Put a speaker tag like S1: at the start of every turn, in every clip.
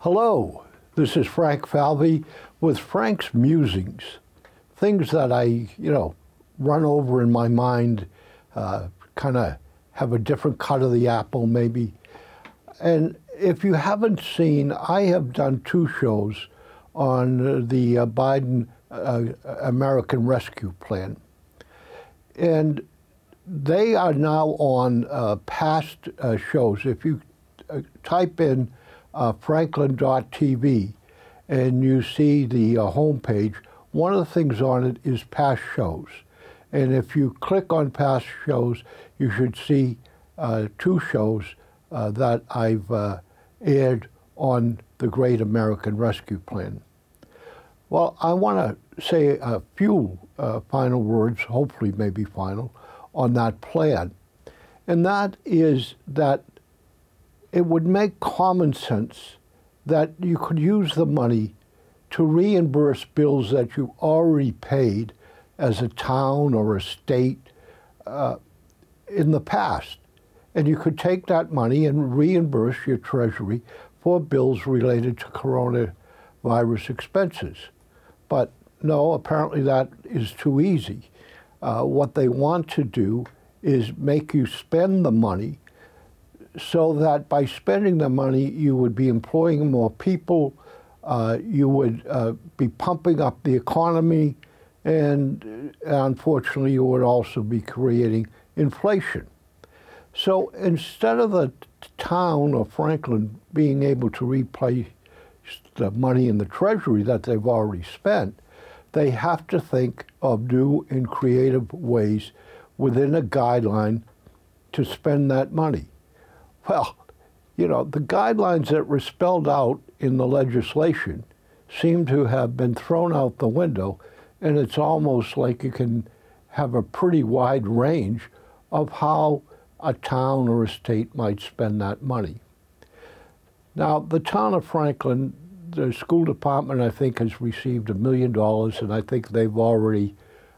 S1: Hello, this is Frank Falvey with Frank's Musings. Things that I, you know, run over in my mind, uh, kind of have a different cut of the apple, maybe. And if you haven't seen, I have done two shows on the uh, Biden uh, American Rescue Plan. And they are now on uh, past uh, shows. If you uh, type in uh, franklin.tv and you see the uh, homepage, one of the things on it is past shows. And if you click on past shows, you should see uh, two shows uh, that I've uh, aired on the Great American Rescue Plan. Well, I want to say a few uh, final words, hopefully, maybe final, on that plan. And that is that it would make common sense that you could use the money to reimburse bills that you already paid as a town or a state uh, in the past. And you could take that money and reimburse your treasury for bills related to coronavirus expenses. But no, apparently that is too easy. Uh, what they want to do is make you spend the money so that by spending the money, you would be employing more people, uh, you would uh, be pumping up the economy, and uh, unfortunately, you would also be creating inflation. So instead of the town of Franklin being able to replace the money in the treasury that they've already spent, they have to think of new and creative ways within a guideline to spend that money. Well, you know, the guidelines that were spelled out in the legislation seem to have been thrown out the window, and it's almost like you can have a pretty wide range of how a town or a state might spend that money. Now, the town of Franklin, the school department, I think, has received a million dollars, and I think they've already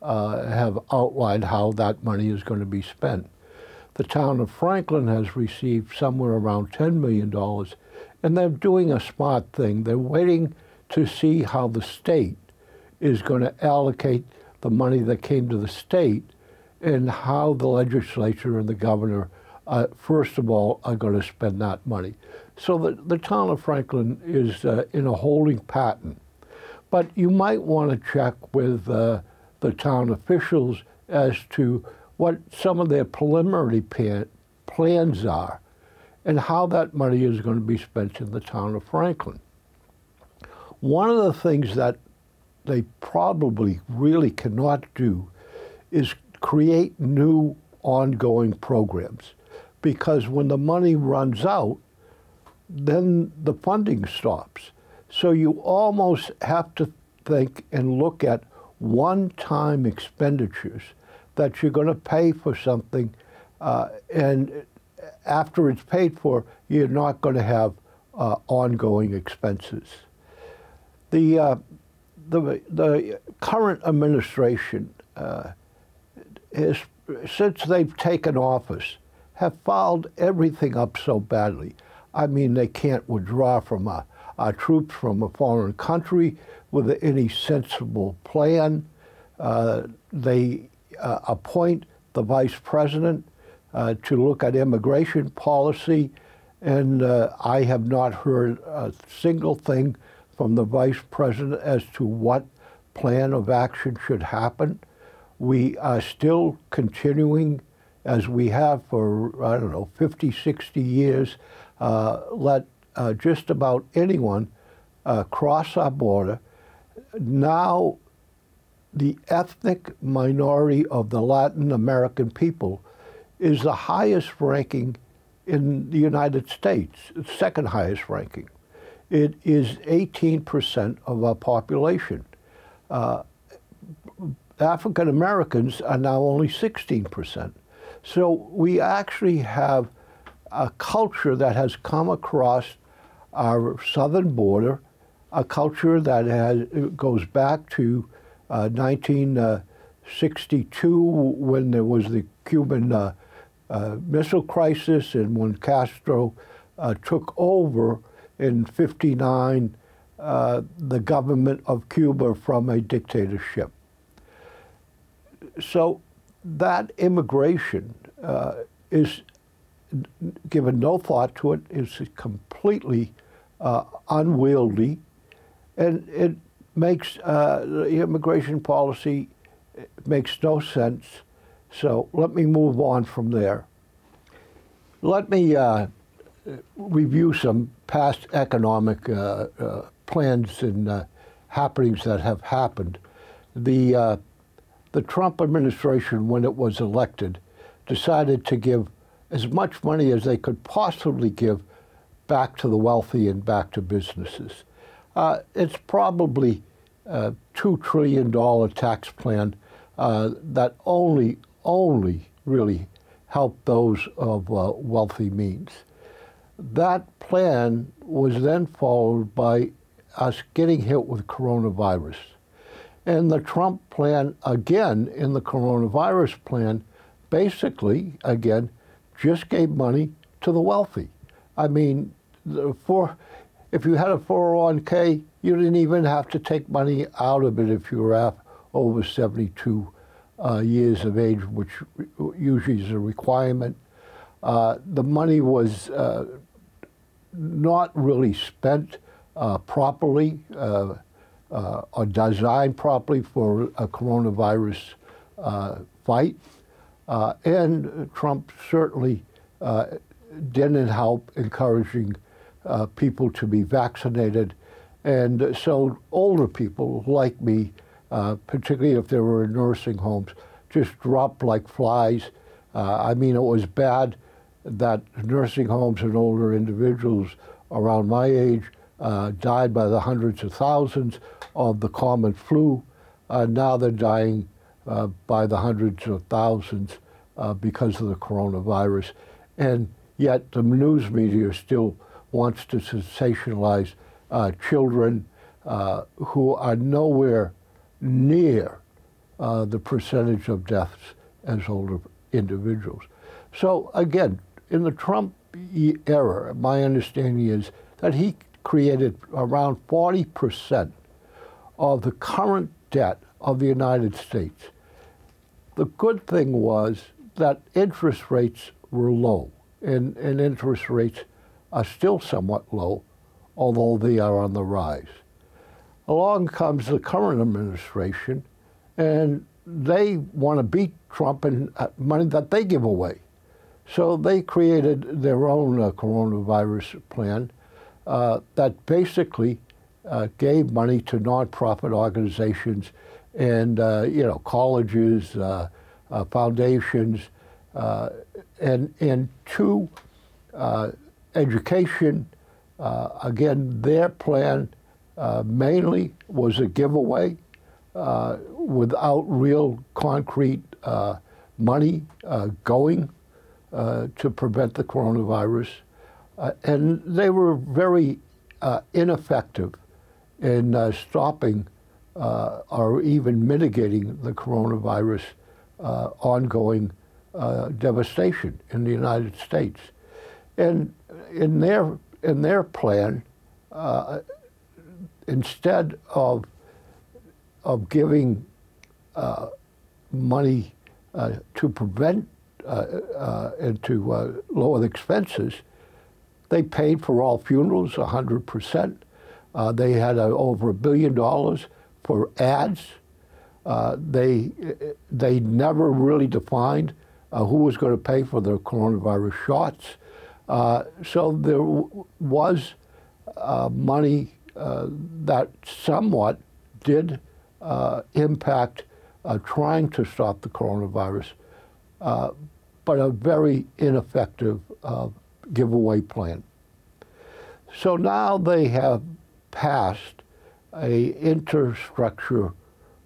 S1: uh, have outlined how that money is going to be spent. The town of Franklin has received somewhere around $10 million, and they're doing a smart thing. They're waiting to see how the state is going to allocate the money that came to the state and how the legislature and the governor, uh, first of all, are going to spend that money. So the, the town of Franklin is uh, in a holding pattern. But you might want to check with uh, the town officials as to what some of their preliminary plans are and how that money is going to be spent in the town of Franklin. One of the things that they probably really cannot do is create new ongoing programs because when the money runs out, then the funding stops. So you almost have to think and look at one time expenditures that you're going to pay for something, uh, and after it's paid for, you're not going to have uh, ongoing expenses. The, uh, the, the current administration uh, is, since they've taken office, have fouled everything up so badly. I mean, they can't withdraw from a, a troops from a foreign country with any sensible plan. Uh, they uh, appoint the vice president uh, to look at immigration policy, and uh, I have not heard a single thing from the vice president as to what plan of action should happen. We are still continuing, as we have for, I don't know, 50, 60 years, uh, let uh, just about anyone cross our border. Now, the ethnic minority of the Latin American people is the highest ranking in the United States, second highest ranking. It is 18% of our population. Uh, African Americans are now only 16%. So we actually have a culture that has come across our southern border, a culture that has, goes back to 1962 when there was the Cuban uh, uh, Missile Crisis and when Castro uh, took over in 59 uh, the government of Cuba from a dictatorship. So that immigration is given no thought to it, is completely uh, unwieldy, and it makes uh, the immigration policy makes no sense. So let me move on from there. Let me uh, review some past economic uh, uh, plans and uh, happenings that have happened. The uh, the Trump administration, when it was elected, decided to give as much money as they could possibly give back to the wealthy and back to businesses. Uh, it's probably a two trillion dollar tax plan uh, that only only really helped those of uh, wealthy means. That plan was then followed by us getting hit with coronavirus. And the Trump plan, again, in the coronavirus plan, basically, again, just gave money to the wealthy. I mean, for, if you had a 401k, you didn't even have to take money out of it if you were over 72 uh, years of age, which usually is a requirement. Uh, the money was uh, not really spent uh, properly uh, uh, or designed properly for a coronavirus fight. and Trump certainly didn't help encouraging people to be vaccinated. And so older people like me, uh, particularly if they were in nursing homes, just dropped like flies. Uh, I mean, it was bad that nursing homes and older individuals around my age uh, died by the hundreds of thousands of the common flu. Uh, now they're dying uh, by the hundreds of thousands uh, because of the coronavirus. And yet the news media is still wants to sensationalize uh, children uh, who are nowhere near the percentage of deaths as older individuals. So again, in the Trump era, my understanding is that he created around 40% of the current debt of the United States. The good thing was that interest rates were low, and, and interest rates are still somewhat low, although they are on the rise. Along comes the current administration, and they want to beat Trump in uh, money that they give away. So they created their own uh, coronavirus plan uh, that basically uh, gave money to nonprofit organizations and uh, you know colleges, uh, foundations, and and to education. again, their plan mainly was a giveaway without real concrete money going uh, to prevent the coronavirus. Uh, and they were very uh, ineffective in uh, stopping uh, or even mitigating the coronavirus uh, ongoing devastation in the United States. And in their, in their plan, uh, instead of, of giving uh, money uh, to prevent uh, uh, and to uh, lower the expenses, they paid for all funerals 100%. they had over a billion dollars for ads. they, they never really defined who was going to pay for the coronavirus shots. So there w- was money that somewhat did impact uh, trying to stop the coronavirus. Uh, but a very ineffective uh, giveaway plan. So now they have passed a infrastructure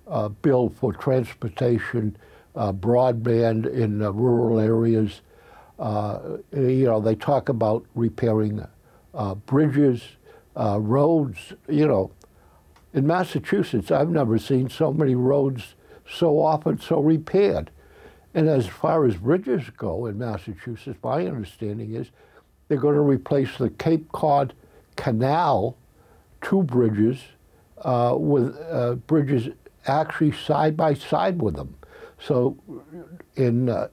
S1: uh, bill for transportation, uh, broadband in uh, rural areas. Uh, you know, they talk about repairing uh, bridges, roads. You know, in Massachusetts, I've never seen so many roads so often so repaired. And as far as bridges go in Massachusetts, my understanding is they're going to replace the Cape Cod canal two bridges uh, with uh, bridges actually side by side with them. So, in uh,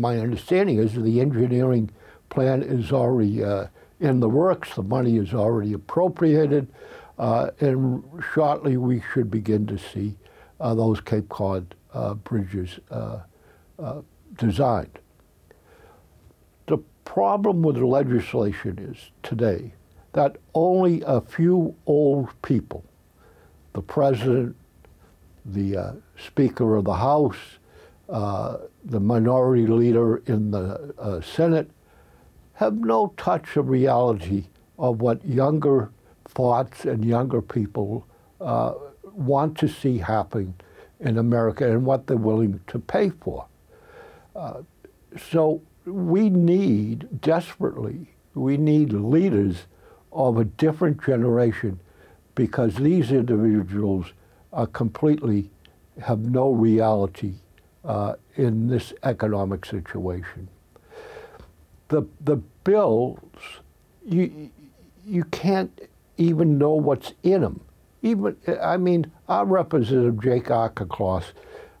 S1: my understanding is the engineering plan is already uh, in the works. The money is already appropriated, uh, and shortly we should begin to see uh, those Cape Cod uh, bridges uh, uh, designed. The problem with the legislation is today that only a few old people, the president, the Speaker of the House, the minority leader in the uh, Senate, have no touch of reality of what younger thoughts and younger people uh, want to see happen in America and what they're willing to pay for. Uh, so we need desperately, we need leaders of a different generation because these individuals are completely have no reality uh, in this economic situation. The the bills, you you can't even know what's in them. Even I mean, our representative Jake Auchincloss,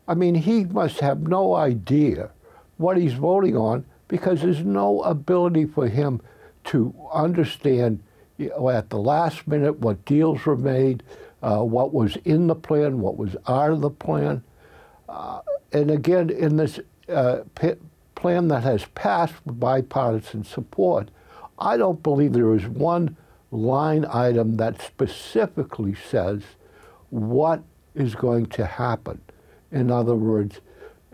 S1: I mean, he must have no idea what he's voting on because there's no ability for him to understand you know, at the last minute what deals were made, uh, what was in the plan, what was out of the plan. Uh, and again, in this uh, plan that has passed bipartisan support, I don't believe there is one line item that specifically says what is going to happen. In other words,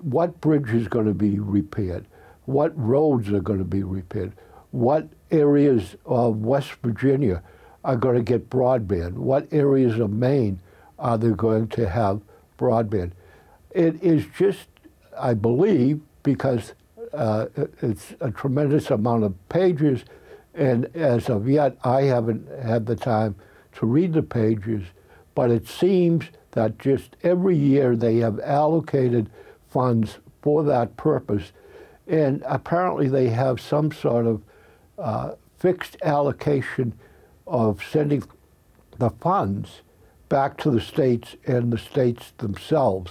S1: what bridge is going to be repaired, what roads are going to be repaired, what areas of West Virginia are going to get broadband, what areas of Maine are they going to have broadband. It is just, I believe, because uh, it's a tremendous amount of pages, and as of yet, I haven't had the time to read the pages, but it seems that just every year they have allocated funds for that purpose, and apparently they have some sort of uh, fixed allocation of sending the funds back to the states, and the states themselves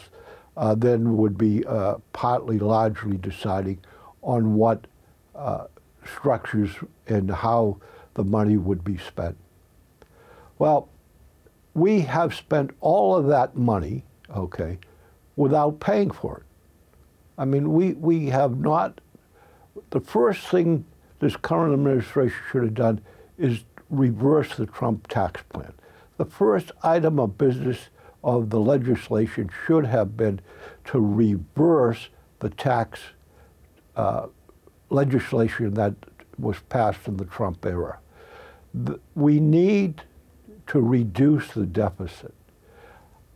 S1: uh, then would be uh, partly largely deciding on what uh, structures and how the money would be spent. Well, we have spent all of that money, okay, without paying for it. I mean, we, we have not, the first thing this current administration should have done is reverse the Trump tax plan. The first item of business of the legislation should have been to reverse the tax uh, legislation that was passed in the Trump era. we need to reduce the deficit.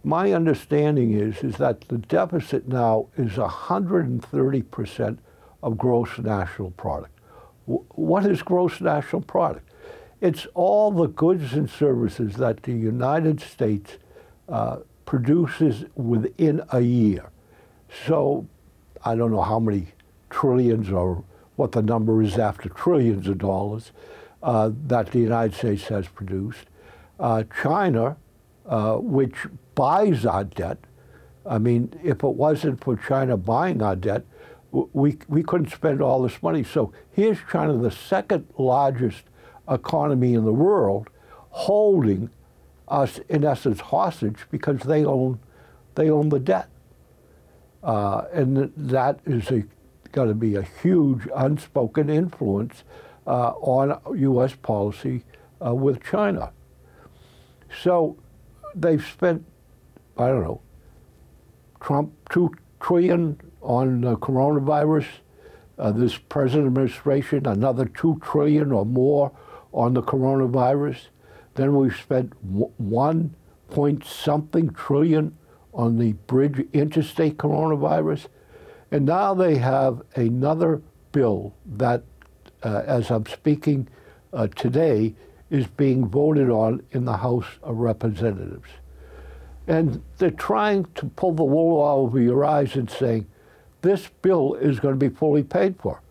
S1: My understanding is, is that the deficit now is 130% of gross national product what is gross national product? It's all the goods and services that the United States uh, produces within a year. So I don't know how many trillions or what the number is after trillions of dollars uh, that the United States has produced. Uh, China, uh, which buys our debt, I mean, if it wasn't for China buying our debt, we, we couldn't spend all this money. So here's China, the second largest economy in the world, holding us in essence hostage because they own they own the debt, uh, and that is going to be a huge unspoken influence uh, on U.S. policy uh, with China. So they've spent I don't know Trump two trillion on the coronavirus. Uh, this present administration, another two trillion or more on the coronavirus. Then we've spent one point something trillion on the bridge interstate coronavirus. And now they have another bill that, uh, as I'm speaking uh, today, is being voted on in the House of Representatives. And they're trying to pull the wool over your eyes and saying, this bill is going to be fully paid for.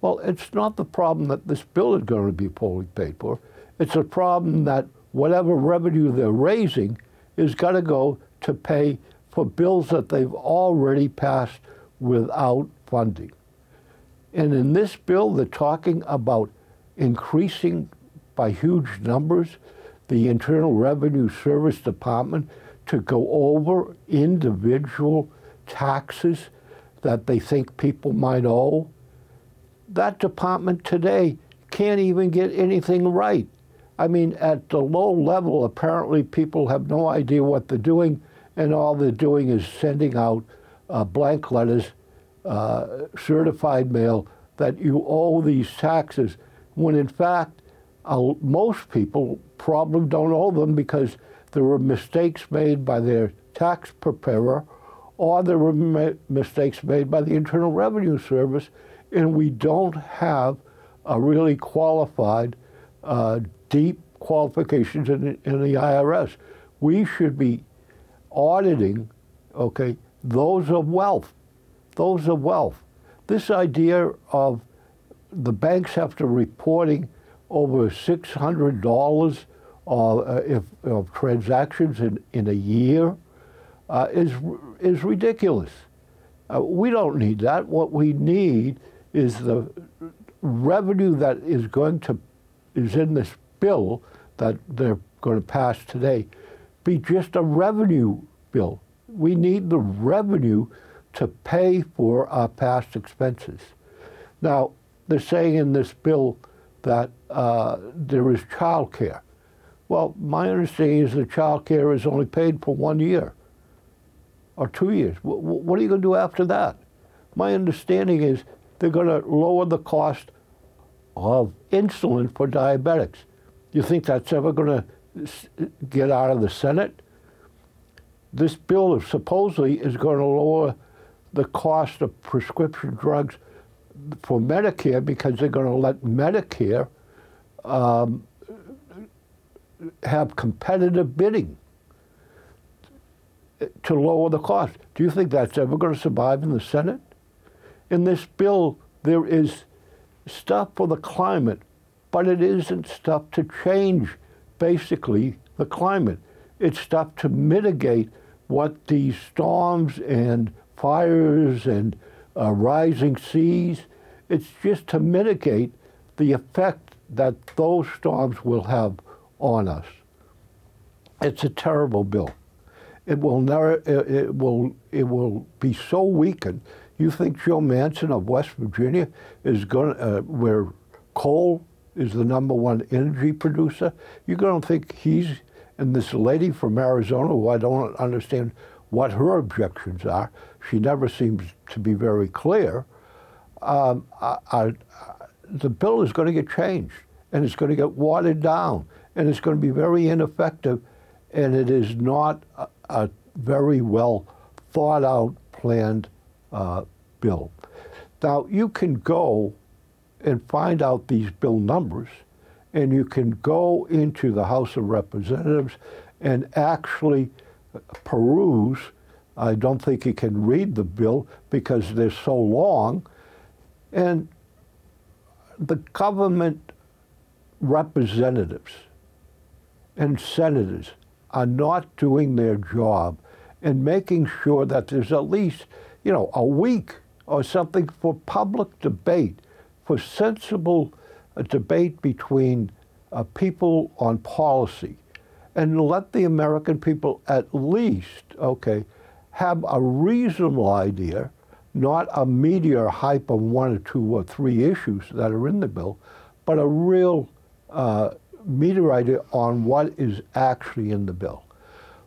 S1: Well, it's not the problem that this bill is going to be fully paid for. It's a problem that whatever revenue they're raising is going to go to pay for bills that they've already passed without funding. And in this bill, they're talking about increasing by huge numbers the Internal Revenue Service Department to go over individual taxes that they think people might owe. That department today can't even get anything right. I mean, at the low level, apparently people have no idea what they're doing, and all they're doing is sending out uh, blank letters, uh, certified mail, that you owe these taxes, when in fact, uh, most people probably don't owe them because there were mistakes made by their tax preparer or there were ma- mistakes made by the Internal Revenue Service, and we don't have a really qualified, uh, deep qualifications in, in the IRS. We should be auditing, okay, those of wealth, those of wealth. This idea of the banks have to reporting over six hundred dollars uh, if, of transactions in, in a year uh, is is ridiculous. Uh, we don't need that. What we need is the revenue that is going to is in this bill that they're going to pass today be just a revenue bill. We need the revenue to pay for our past expenses. Now, they're saying in this bill that uh, there is child care. Well, my understanding is that child care is only paid for one year or two years. What are you going to do after that? My understanding is they're going to lower the cost of insulin for diabetics. You think that's ever going to get out of the Senate? This bill supposedly is going to lower the cost of prescription drugs for Medicare because they're going to let Medicare um, have competitive bidding to lower the cost. Do you think that's ever going to survive in the Senate? In this bill, there is stuff for the climate, but it isn't stuff to change basically the climate. It's stuff to mitigate what these storms and fires and uh, rising seas, it's just to mitigate the effect that those storms will have on us. It's a terrible bill it will never, it, it will, it will be so weakened. You think Joe Manchin of West Virginia is going uh, where coal is the number one energy producer? You're going to think he's, and this lady from Arizona, who I don't understand what her objections are, she never seems to be very clear. Um, I, I, the bill is going to get changed, and it's going to get watered down, and it's going to be very ineffective, and it is not a very well thought out, planned uh, bill. Now, you can go and find out these bill numbers, and you can go into the House of Representatives and actually peruse. I don't think you can read the bill because they're so long. And the government representatives and senators are not doing their job and making sure that there's at least, you know, a week or something for public debate, for sensible uh, debate between uh, people on policy, and let the American people at least, okay, have a reasonable idea, not a meteor hype on one or two or three issues that are in the bill, but a real uh, meter idea on what is actually in the bill.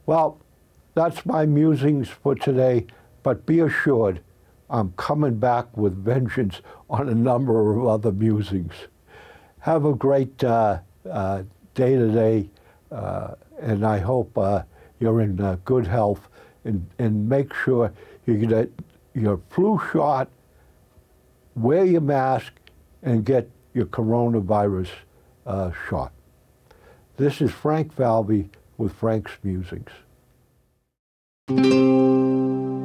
S1: Well, that's my musings for today, but be assured I'm coming back with vengeance on a number of other musings. Have a great uh, uh, day today, uh, and I hope uh, you're in uh, good health, and, and make sure you get your flu shot, wear your mask, and get your coronavirus uh, shot. This is Frank Falvey with Frank's Musings.